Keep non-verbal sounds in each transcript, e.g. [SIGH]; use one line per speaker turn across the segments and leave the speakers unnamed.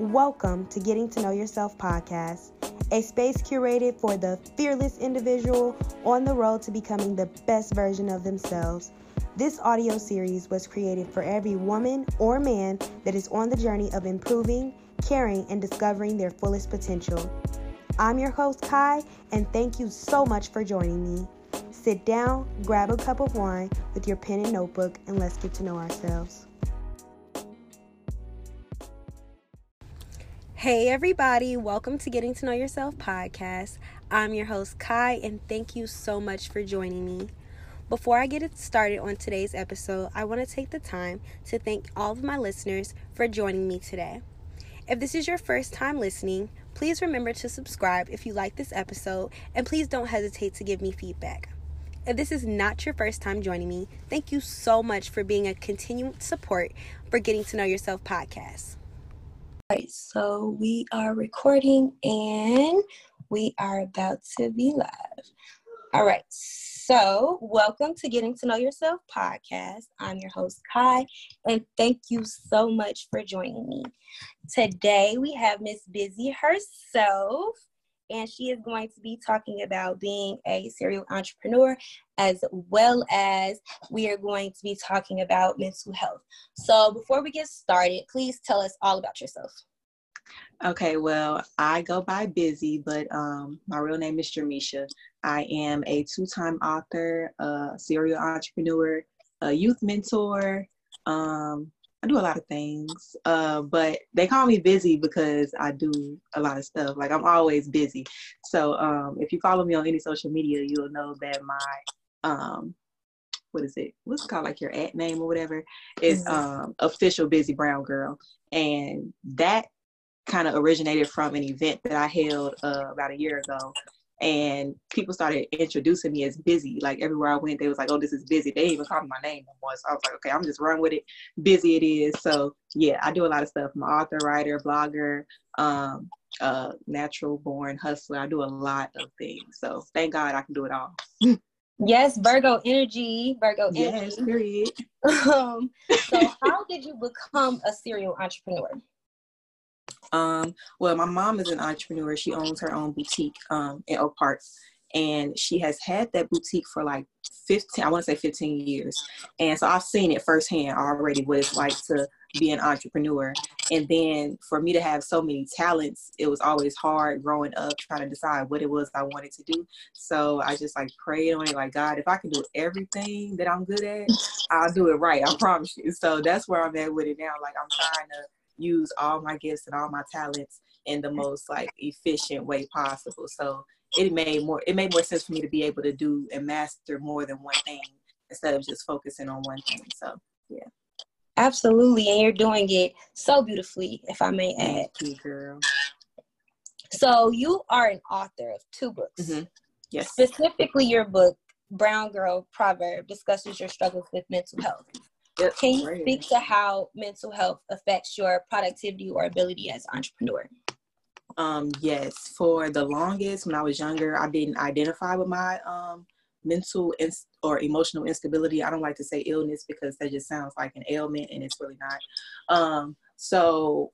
Welcome to Getting to Know Yourself podcast, a space curated for the fearless individual on the road to becoming the best version of themselves. This audio series was created for every woman or man that is on the journey of improving, caring, and discovering their fullest potential. I'm your host, Kai, and thank you so much for joining me. Sit down, grab a cup of wine with your pen and notebook, and let's get to know ourselves. Hey, everybody, welcome to Getting to Know Yourself podcast. I'm your host, Kai, and thank you so much for joining me. Before I get started on today's episode, I want to take the time to thank all of my listeners for joining me today. If this is your first time listening, please remember to subscribe if you like this episode, and please don't hesitate to give me feedback. If this is not your first time joining me, thank you so much for being a continued support for Getting to Know Yourself podcast. All right, so we are recording and we are about to be live. All right, so welcome to Getting to Know Yourself podcast. I'm your host, Kai, and thank you so much for joining me. Today we have Miss Busy herself, and she is going to be talking about being a serial entrepreneur as well as we are going to be talking about mental health. So, before we get started, please tell us all about yourself.
Okay, well, I go by Busy, but um, my real name is Jermisha. I am a two time author, a serial entrepreneur, a youth mentor. Um, I do a lot of things, uh, but they call me busy because I do a lot of stuff. Like I'm always busy. So um, if you follow me on any social media, you'll know that my um, what is it? What's it called? Like your ad name or whatever is mm-hmm. um, official busy brown girl, and that kind of originated from an event that I held uh, about a year ago and people started introducing me as busy. Like everywhere I went, they was like, "Oh, this is busy." They even called me my name once. So I was like, "Okay, I'm just run with it. Busy it is." So yeah, I do a lot of stuff. I'm an author, writer, blogger, um, uh, natural born hustler. I do a lot of things. So thank God I can do it all.
Yes, Virgo energy, Virgo
energy. Yes, period. [LAUGHS]
um, so how did you become a serial entrepreneur?
Um, well, my mom is an entrepreneur. She owns her own boutique um, in Oak Park, and she has had that boutique for like 15, I want to say 15 years. And so I've seen it firsthand already what it's like to be an entrepreneur. And then for me to have so many talents, it was always hard growing up trying to decide what it was I wanted to do. So I just like prayed on it, like, God, if I can do everything that I'm good at, I'll do it right. I promise you. So that's where I'm at with it now. Like I'm trying to use all my gifts and all my talents in the most like efficient way possible. So it made more it made more sense for me to be able to do and master more than one thing instead of just focusing on one thing. So yeah.
Absolutely. And you're doing it so beautifully, if I may add.
Thank you, girl.
So you are an author of two books.
Mm-hmm. Yes.
Specifically your book, Brown Girl Proverb, discusses your struggles with mental health. Can you speak to how mental health affects your productivity or ability as an entrepreneur?
Um, yes, for the longest when I was younger, I didn't identify with my um, mental or emotional instability. I don't like to say illness because that just sounds like an ailment and it's really not. Um, so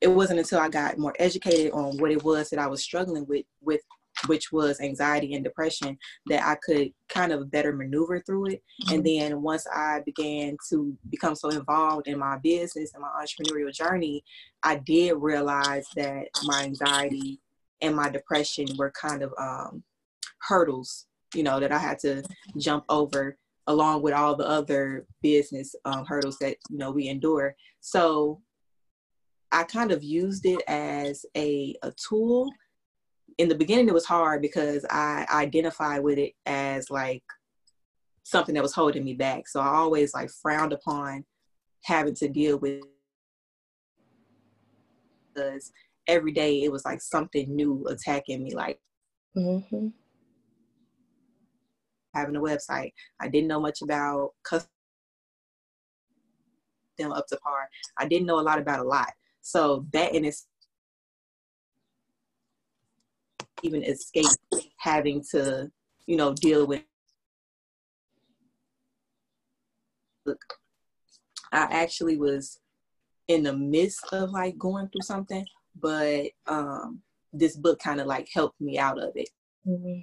it wasn't until I got more educated on what it was that I was struggling with with which was anxiety and depression, that I could kind of better maneuver through it. Mm-hmm. And then once I began to become so involved in my business and my entrepreneurial journey, I did realize that my anxiety and my depression were kind of um, hurdles, you know, that I had to jump over along with all the other business um, hurdles that you know we endure. So I kind of used it as a, a tool in the beginning it was hard because I identified with it as like something that was holding me back. So I always like frowned upon having to deal with because every day it was like something new attacking me like mm-hmm. having a website i didn't know much about custom them up to par i didn't know a lot about a lot so that in its even escape having to, you know, deal with. Look, I actually was in the midst of like going through something, but um, this book kind of like helped me out of it. Mm-hmm.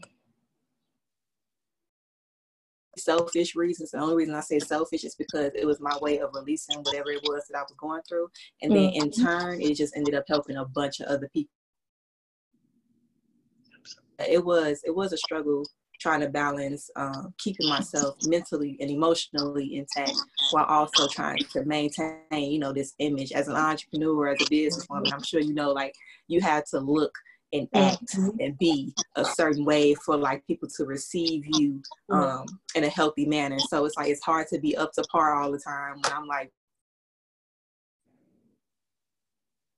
Selfish reasons. The only reason I say selfish is because it was my way of releasing whatever it was that I was going through, and then mm-hmm. in turn, it just ended up helping a bunch of other people. It was it was a struggle trying to balance um, keeping myself mentally and emotionally intact while also trying to maintain, you know, this image as an entrepreneur, as a businesswoman. I'm sure you know, like you had to look and act mm-hmm. and be a certain way for like people to receive you mm-hmm. um, in a healthy manner. So it's like it's hard to be up to par all the time when I'm like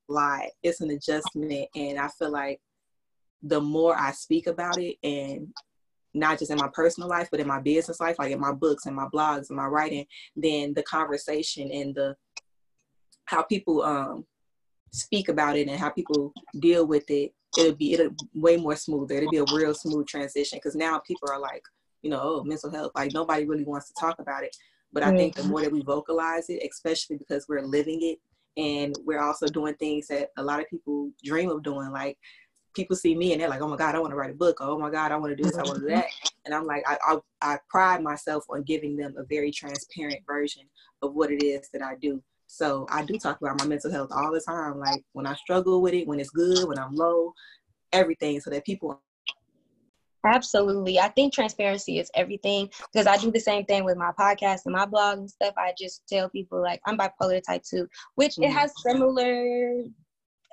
lie. It's an adjustment and I feel like the more I speak about it and not just in my personal life, but in my business life, like in my books and my blogs and my writing, then the conversation and the how people um speak about it and how people deal with it, it'll be it'll way more smoother. It'll be a real smooth transition because now people are like, you know, oh, mental health. Like nobody really wants to talk about it. But I think the more that we vocalize it, especially because we're living it and we're also doing things that a lot of people dream of doing, like people see me and they're like, oh my God, I want to write a book. oh my God, I want to do this, I want to do [LAUGHS] that. And I'm like, I, I, I, pride myself on giving them a very transparent version of what it is that I do. So I do talk about my mental health all the time. Like when I struggle with it, when it's good, when I'm low, everything so that people
Absolutely. I think transparency is everything because I do the same thing with my podcast and my blog and stuff. I just tell people like I'm bipolar type 2, which mm-hmm. it has similar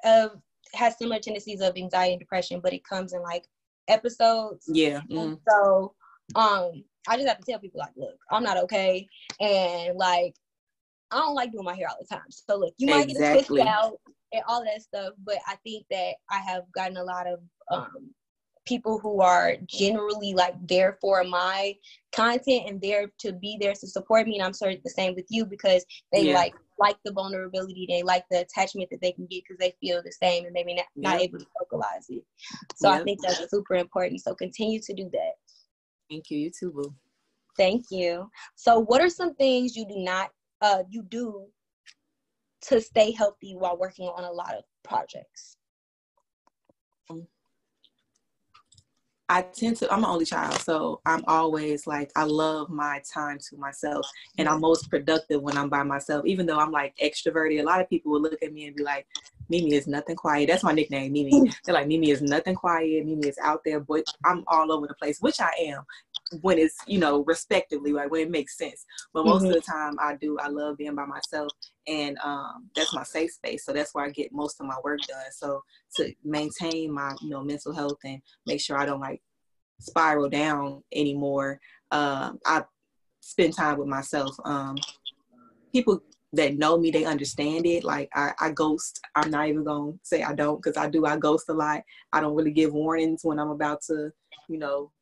of has similar tendencies of anxiety and depression, but it comes in like episodes.
Yeah. Mm.
So um I just have to tell people like, look, I'm not okay. And like I don't like doing my hair all the time. So look, you might exactly. get a twist out and all that stuff, but I think that I have gotten a lot of um people who are generally like there for my content and there to be there to support me and i'm sure the same with you because they yeah. like like the vulnerability they like the attachment that they can get because they feel the same and maybe not, yeah. not able to vocalize it. So yeah. i think that's super important. So continue to do that.
Thank you you too boo.
Thank you. So what are some things you do not uh you do to stay healthy while working on a lot of projects
I tend to, I'm an only child, so I'm always like, I love my time to myself. And I'm most productive when I'm by myself, even though I'm like extroverted. A lot of people will look at me and be like, Mimi is nothing quiet. That's my nickname, Mimi. [LAUGHS] They're like, Mimi is nothing quiet. Mimi is out there, but I'm all over the place, which I am when it's, you know, respectively, like when it makes sense. But most mm-hmm. of the time I do, I love being by myself and um, that's my safe space. So that's where I get most of my work done. So to maintain my, you know, mental health and make sure I don't like spiral down anymore, uh, I spend time with myself. Um, people that know me, they understand it. Like I, I ghost. I'm not even gonna say I don't because I do. I ghost a lot. I don't really give warnings when I'm about to, you know,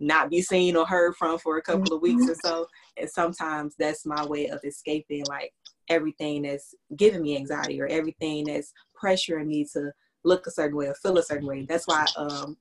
not be seen or heard from for a couple of weeks or so. And sometimes that's my way of escaping like everything that's giving me anxiety or everything that's pressuring me to look a certain way or feel a certain way. That's why um,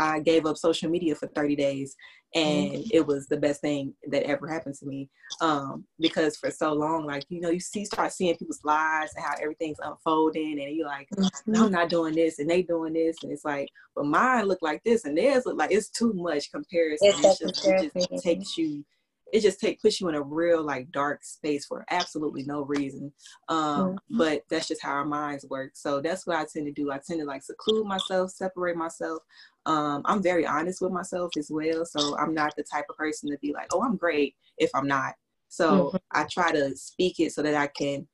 I gave up social media for 30 days and mm-hmm. it was the best thing that ever happened to me. Um, because for so long, like, you know, you see, start seeing people's lives and how everything's unfolding and you're like, mm-hmm. no, I'm not doing this and they doing this. And it's like, but mine look like this and theirs look like it's too much comparison. It's just, it just takes you it just take push you in a real like dark space for absolutely no reason. Um, mm-hmm. But that's just how our minds work. So that's what I tend to do. I tend to like seclude myself, separate myself. Um, I'm very honest with myself as well. So I'm not the type of person to be like, oh, I'm great if I'm not. So mm-hmm. I try to speak it so that I can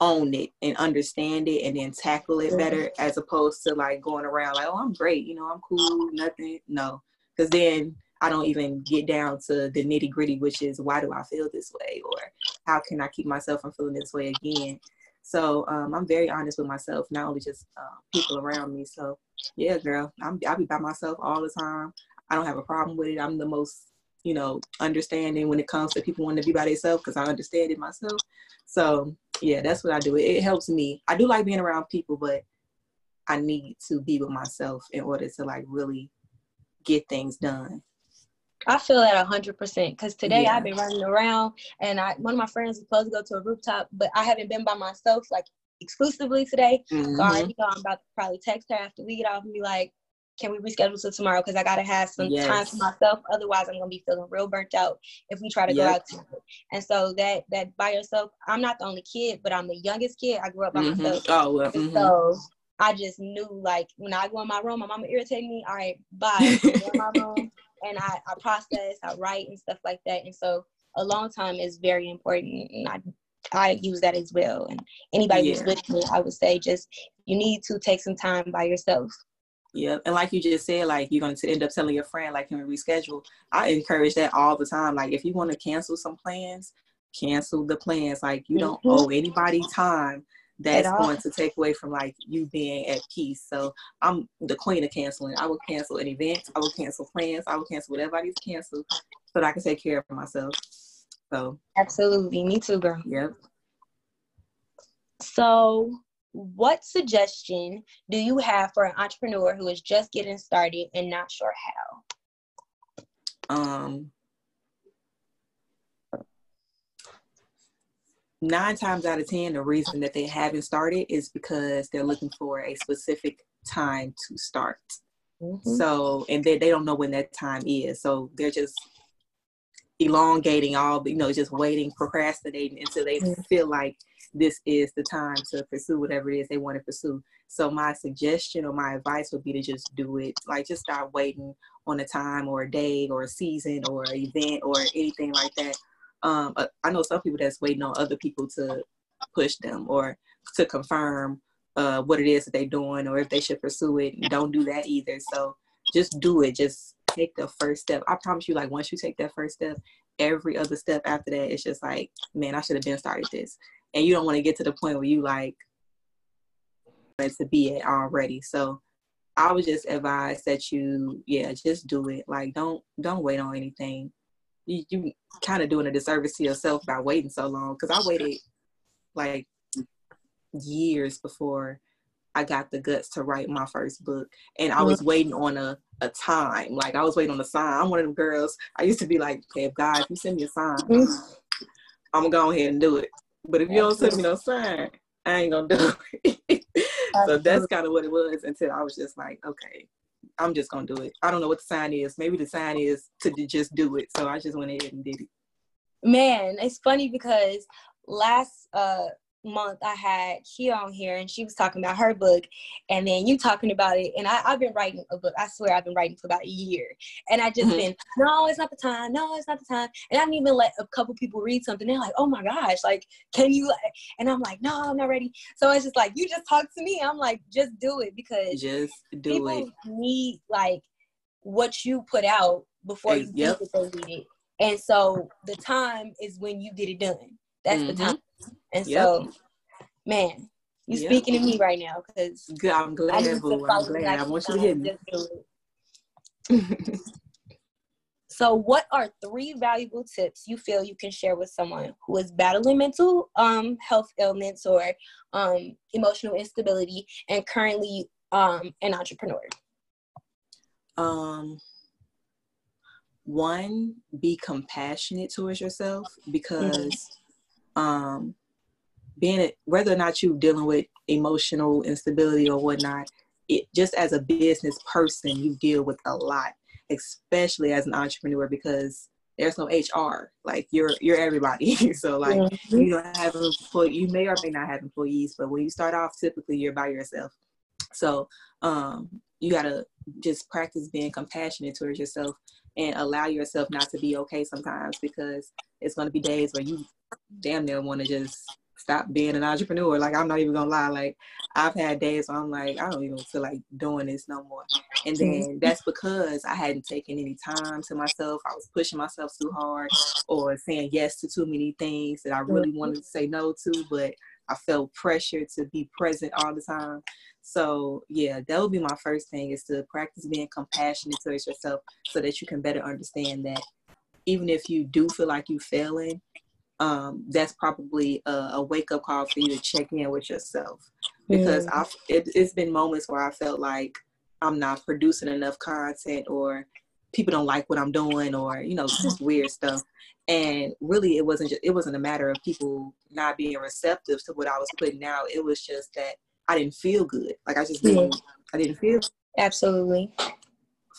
own it and understand it and then tackle it better mm-hmm. as opposed to like going around like, oh, I'm great, you know, I'm cool, nothing. No, because then I don't even get down to the nitty gritty, which is why do I feel this way or how can I keep myself from feeling this way again. So um, I'm very honest with myself, not only just uh, people around me. So yeah, girl, I'm I'll be by myself all the time. I don't have a problem with it. I'm the most you know understanding when it comes to people wanting to be by themselves because I understand it myself. So yeah, that's what I do. It, it helps me. I do like being around people, but I need to be with myself in order to like really get things done.
I feel that hundred percent because today yeah. I've been running around and I one of my friends was supposed to go to a rooftop, but I haven't been by myself like exclusively today. Mm-hmm. So I already know I'm about to probably text her after we get off and be like, can we reschedule to tomorrow? Because I gotta have some yes. time for myself. Otherwise, I'm gonna be feeling real burnt out if we try to yep. go out together. And so that that by yourself, I'm not the only kid, but I'm the youngest kid. I grew up by mm-hmm. myself. Oh well. Mm-hmm. So I just knew like when I go in my room, my mama irritate me. All right, bye. [LAUGHS] my room and I, I process, I write and stuff like that. And so alone time is very important. And I I use that as well. And anybody yeah. who's with me, I would say just you need to take some time by yourself.
Yeah, and like you just said, like you're going to end up telling your friend, like, can we reschedule? I encourage that all the time. Like, if you want to cancel some plans, cancel the plans. Like, you don't mm-hmm. owe anybody time that's going to take away from like you being at peace. So I'm the queen of canceling. I will cancel an event. I will cancel plans. I will cancel whatever I need to cancel so that I can take care of myself. So
absolutely, me too, girl.
Yep.
So, what suggestion do you have for an entrepreneur who is just getting started and not sure
how? Um, nine times out of ten, the reason that they haven't started is because they're looking for a specific time to start. Mm-hmm. So, and they, they don't know when that time is. So they're just elongating all, you know, just waiting, procrastinating until they mm-hmm. feel like this is the time to pursue whatever it is they want to pursue. So my suggestion or my advice would be to just do it. Like just start waiting on a time or a day or a season or an event or anything like that um, uh, I know some people that's waiting on other people to push them or to confirm uh, what it is that they're doing or if they should pursue it. Don't do that either. So just do it. Just take the first step. I promise you, like once you take that first step, every other step after that, it's just like, man, I should have been started this. And you don't want to get to the point where you like to be at already. So I would just advise that you, yeah, just do it. Like don't don't wait on anything you, you kind of doing a disservice to yourself by waiting so long. Because I waited like years before I got the guts to write my first book, and I was mm-hmm. waiting on a a time. Like I was waiting on a sign. I'm one of them girls. I used to be like, okay, if God, if you send me a sign, mm-hmm. I'm gonna go ahead and do it. But if you don't send me no sign, I ain't gonna do [LAUGHS] it. so that's kind of what it was until I was just like, okay, I'm just gonna do it. I don't know what the sign is. Maybe the sign is to just do it. So I just went ahead and did it.
Man, it's funny because last uh month I had Kia on here and she was talking about her book and then you talking about it and I, have been writing a book. I swear I've been writing for about a year. And I just mm-hmm. been, no, it's not the time. No, it's not the time. And I didn't even let a couple people read something. They're like, oh my gosh, like, can you? And I'm like, no, I'm not ready. So it's just like, you just talk to me. I'm like, just do it because
just do people it.
need like what you put out before you yep. think that they need it. And so the time is when you get it done. That's mm-hmm. the time. And yep. so, man, you yep. speaking to me right now because
I'm glad, boo. I'm glad. I want you to hear me. [LAUGHS]
so, what are three valuable tips you feel you can share with someone who is battling mental um, health ailments or um, emotional instability and currently um, an entrepreneur?
Um, one, be compassionate towards yourself because. Um, being it whether or not you're dealing with emotional instability or whatnot, it just as a business person, you deal with a lot, especially as an entrepreneur because there's no HR. Like you're you're everybody. [LAUGHS] so like mm-hmm. you don't have employee you may or may not have employees, but when you start off typically you're by yourself. So um you gotta just practice being compassionate towards yourself and allow yourself not to be okay sometimes because it's gonna be days where you damn near want to just stop being an entrepreneur. Like I'm not even gonna lie. Like I've had days where I'm like, I don't even feel like doing this no more. And mm-hmm. then that's because I hadn't taken any time to myself. I was pushing myself too hard or saying yes to too many things that I really mm-hmm. wanted to say no to, but I felt pressure to be present all the time. So yeah, that would be my first thing is to practice being compassionate towards yourself so that you can better understand that even if you do feel like you're failing, um, that's probably a, a wake up call for you to check in with yourself because mm. I've, it, it's been moments where I felt like I'm not producing enough content or people don't like what I'm doing or, you know, just weird stuff. And really it wasn't just it wasn't a matter of people not being receptive to what I was putting out. It was just that I didn't feel good. Like I just didn't I didn't feel
absolutely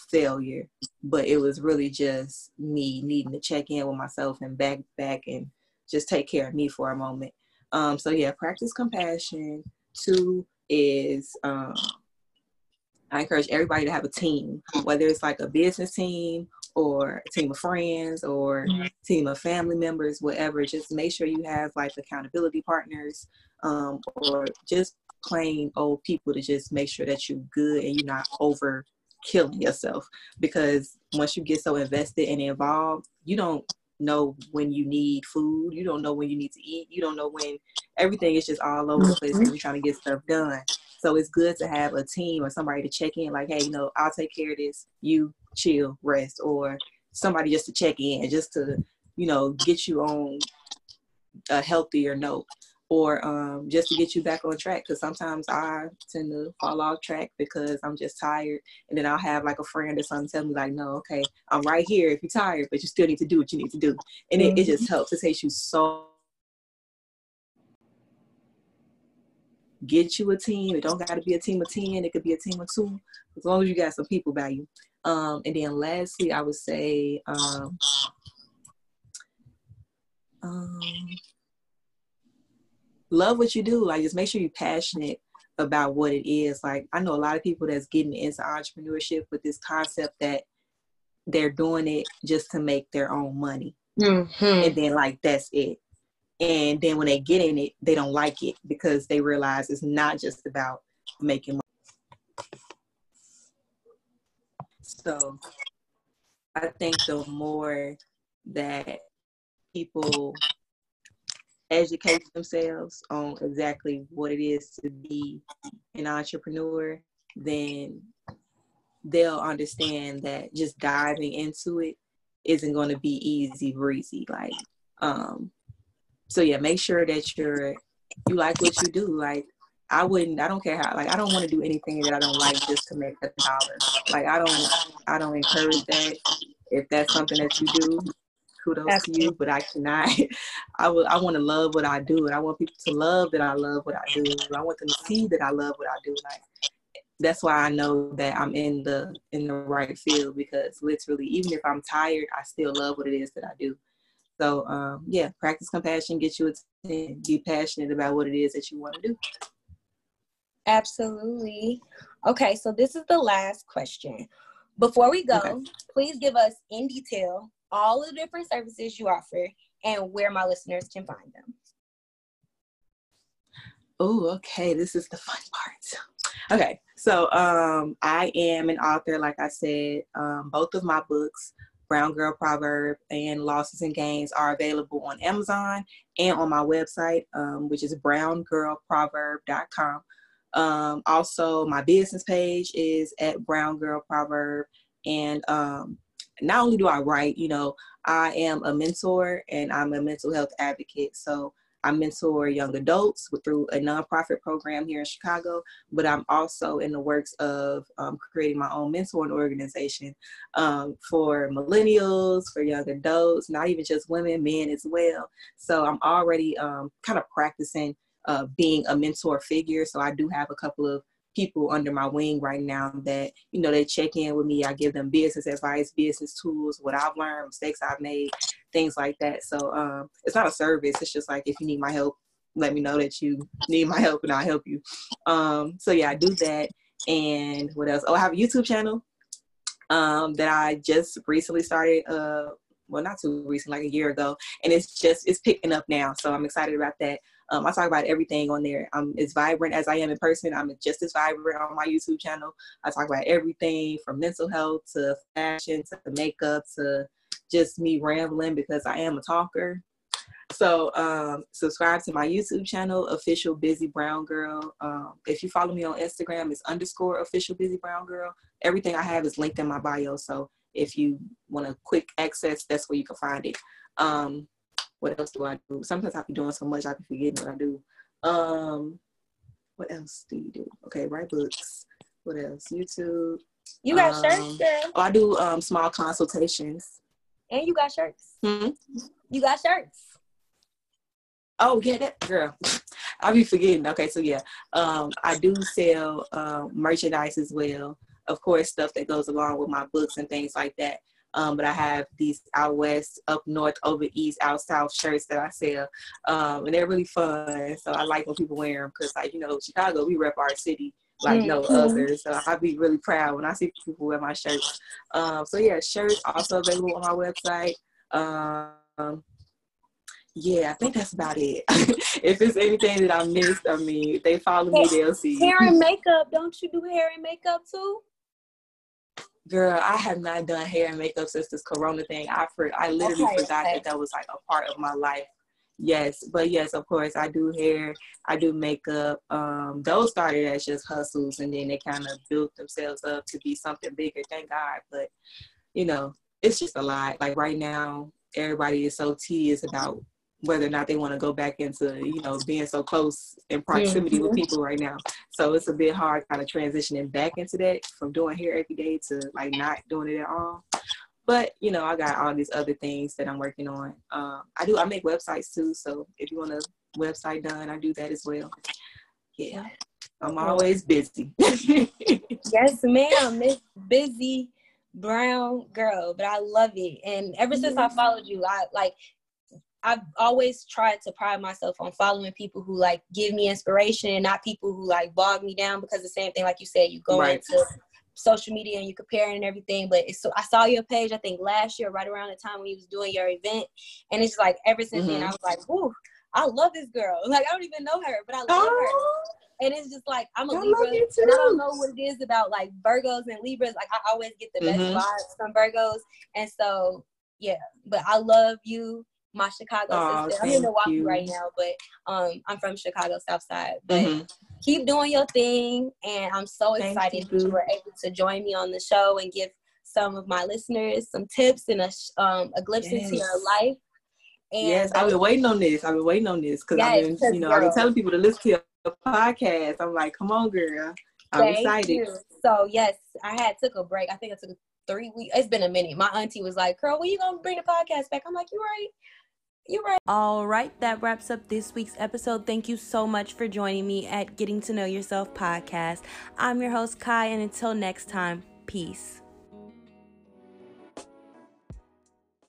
failure. But it was really just me needing to check in with myself and back back and just take care of me for a moment. Um so yeah, practice compassion. Two is um I encourage everybody to have a team, whether it's like a business team or a team of friends or mm-hmm. team of family members, whatever. Just make sure you have like accountability partners um, or just plain old people to just make sure that you're good and you're not over killing yourself. Because once you get so invested and involved, you don't know when you need food. You don't know when you need to eat. You don't know when everything is just all over the place when you're trying to get stuff done. So it's good to have a team or somebody to check in, like, hey, you know, I'll take care of this. You chill, rest, or somebody just to check in, just to, you know, get you on a healthier note or um, just to get you back on track. Because sometimes I tend to fall off track because I'm just tired, and then I'll have like a friend or something tell me like, "No, okay, I'm right here. If you're tired, but you still need to do what you need to do," and it, it just helps. It takes you so get you a team. It don't got to be a team of 10. It could be a team of two, as long as you got some people value. Um, and then lastly, I would say, um, um, love what you do. Like, just make sure you're passionate about what it is. Like, I know a lot of people that's getting into entrepreneurship with this concept that they're doing it just to make their own money. Mm-hmm. And then, like, that's it and then when they get in it they don't like it because they realize it's not just about making money. So i think the more that people educate themselves on exactly what it is to be an entrepreneur then they'll understand that just diving into it isn't going to be easy breezy like um so yeah, make sure that you're you like what you do. Like I wouldn't I don't care how like I don't want to do anything that I don't like just to make a dollar. Like I don't I don't encourage that. If that's something that you do, kudos Absolutely. to you. But I cannot [LAUGHS] I would I want to love what I do and I want people to love that I love what I do. I want them to see that I love what I do. Like that's why I know that I'm in the in the right field because literally even if I'm tired, I still love what it is that I do. So um, yeah, practice compassion, get you a team, be passionate about what it is that you want to do.
Absolutely. Okay, so this is the last question. Before we go, okay. please give us in detail all the different services you offer and where my listeners can find them.
Oh, okay. This is the fun part. Okay, so um, I am an author, like I said. Um, both of my books Brown Girl Proverb and Losses and Gains are available on Amazon and on my website, um, which is browngirlproverb.com. Um, also, my business page is at Brown Girl Proverb. And um, not only do I write, you know, I am a mentor and I'm a mental health advocate. So I mentor young adults through a nonprofit program here in Chicago, but I'm also in the works of um, creating my own mentoring organization um, for millennials, for young adults, not even just women, men as well. So I'm already um, kind of practicing uh, being a mentor figure. So I do have a couple of people under my wing right now that you know they check in with me i give them business advice business tools what i've learned mistakes i've made things like that. So um, it's not a service. It's just like if you need my help let me know that you need my help and i'll help you. Um, so yeah i do that. And what else? Oh i have a youtube channel um, that i just recently started uh, well not too recent like a year ago. And it's just it's picking up now. So i'm excited about that. Um, I talk about everything on there. I'm as vibrant as I am in person. I'm just as vibrant on my YouTube channel. I talk about everything from mental health to fashion to makeup to just me rambling because I am a talker. So um, subscribe to my YouTube channel, official busy brown girl. Um, if you follow me on Instagram, it's underscore official busy brown girl. Everything I have is linked in my bio. So if you want a quick access, that's where you can find it. Um, what else do I do? Sometimes I be doing so much I be forgetting what I do. Um, what else do you do? Okay, write books. What else? YouTube.
You got um, shirts, girl. Oh,
I do um, small consultations.
And you got shirts. Mm-hmm. You got shirts.
Oh yeah, that girl. [LAUGHS] I'll be forgetting. Okay, so yeah, um, I do sell uh, merchandise as well. Of course, stuff that goes along with my books and things like that. Um, but I have these out west, up north, over east, out south shirts that I sell, um, and they're really fun. So I like when people wear them because, like you know, Chicago, we rep our city like mm-hmm. no other. So I'd be really proud when I see people wear my shirts. Um, so yeah, shirts also available on my website. Um, yeah, I think that's about it. [LAUGHS] if it's anything that I missed, I mean, they follow me, they'll see.
Hair and [LAUGHS] makeup. Don't you do hair and makeup too?
Girl, I have not done hair and makeup since this corona thing. I for, I literally okay, forgot okay. that that was like a part of my life. Yes, but yes, of course, I do hair, I do makeup. Um, those started as just hustles, and then they kind of built themselves up to be something bigger. Thank God, but you know, it's just a lot. Like right now, everybody is so tedious about whether or not they want to go back into you know being so close in proximity mm-hmm. with people right now so it's a bit hard kind of transitioning back into that from doing hair every day to like not doing it at all but you know i got all these other things that i'm working on. Um, i do i make websites too so if you want a website done i do that as well. Yeah i'm always busy. [LAUGHS]
Yes ma'am. Miss busy brown girl but i love it. And ever since i followed you i like I've always tried to pride myself on following people who like give me inspiration and not people who like bog me down because the same thing like you said you go right. into social media and you comparing and everything but it's so I saw your page I think last year right around the time when you was doing your event and it's like ever since mm-hmm. then I was like whoo I love this girl [LAUGHS] like I don't even know her but I love oh. her and it's just like I'm a I Libra and I don't know what it is about like Virgos and Libras like I always get the mm-hmm. best vibes from Virgos and so yeah but I love you my Chicago oh, sister. I'm in Milwaukee you. right now, but um, I'm from Chicago South Side. But mm-hmm. Keep doing your thing, and I'm so excited you. that you were able to join me on the show and give some of my listeners some tips and a um, a glimpse yes. into your life.
And yes, I've been waiting on this. I've been waiting on this because yes, I've been, you know, girl. I've been telling people to listen to your podcast. I'm like, come on, girl. I'm Thank excited. You.
So yes, I had took a break. I think I took three weeks. It's been a minute. My auntie was like, "Girl, when you gonna bring the podcast back?" I'm like, "You right." You're right.
All right, that wraps up this week's episode. Thank you so much for joining me at Getting to Know Yourself podcast. I'm your host, Kai, and until next time, peace.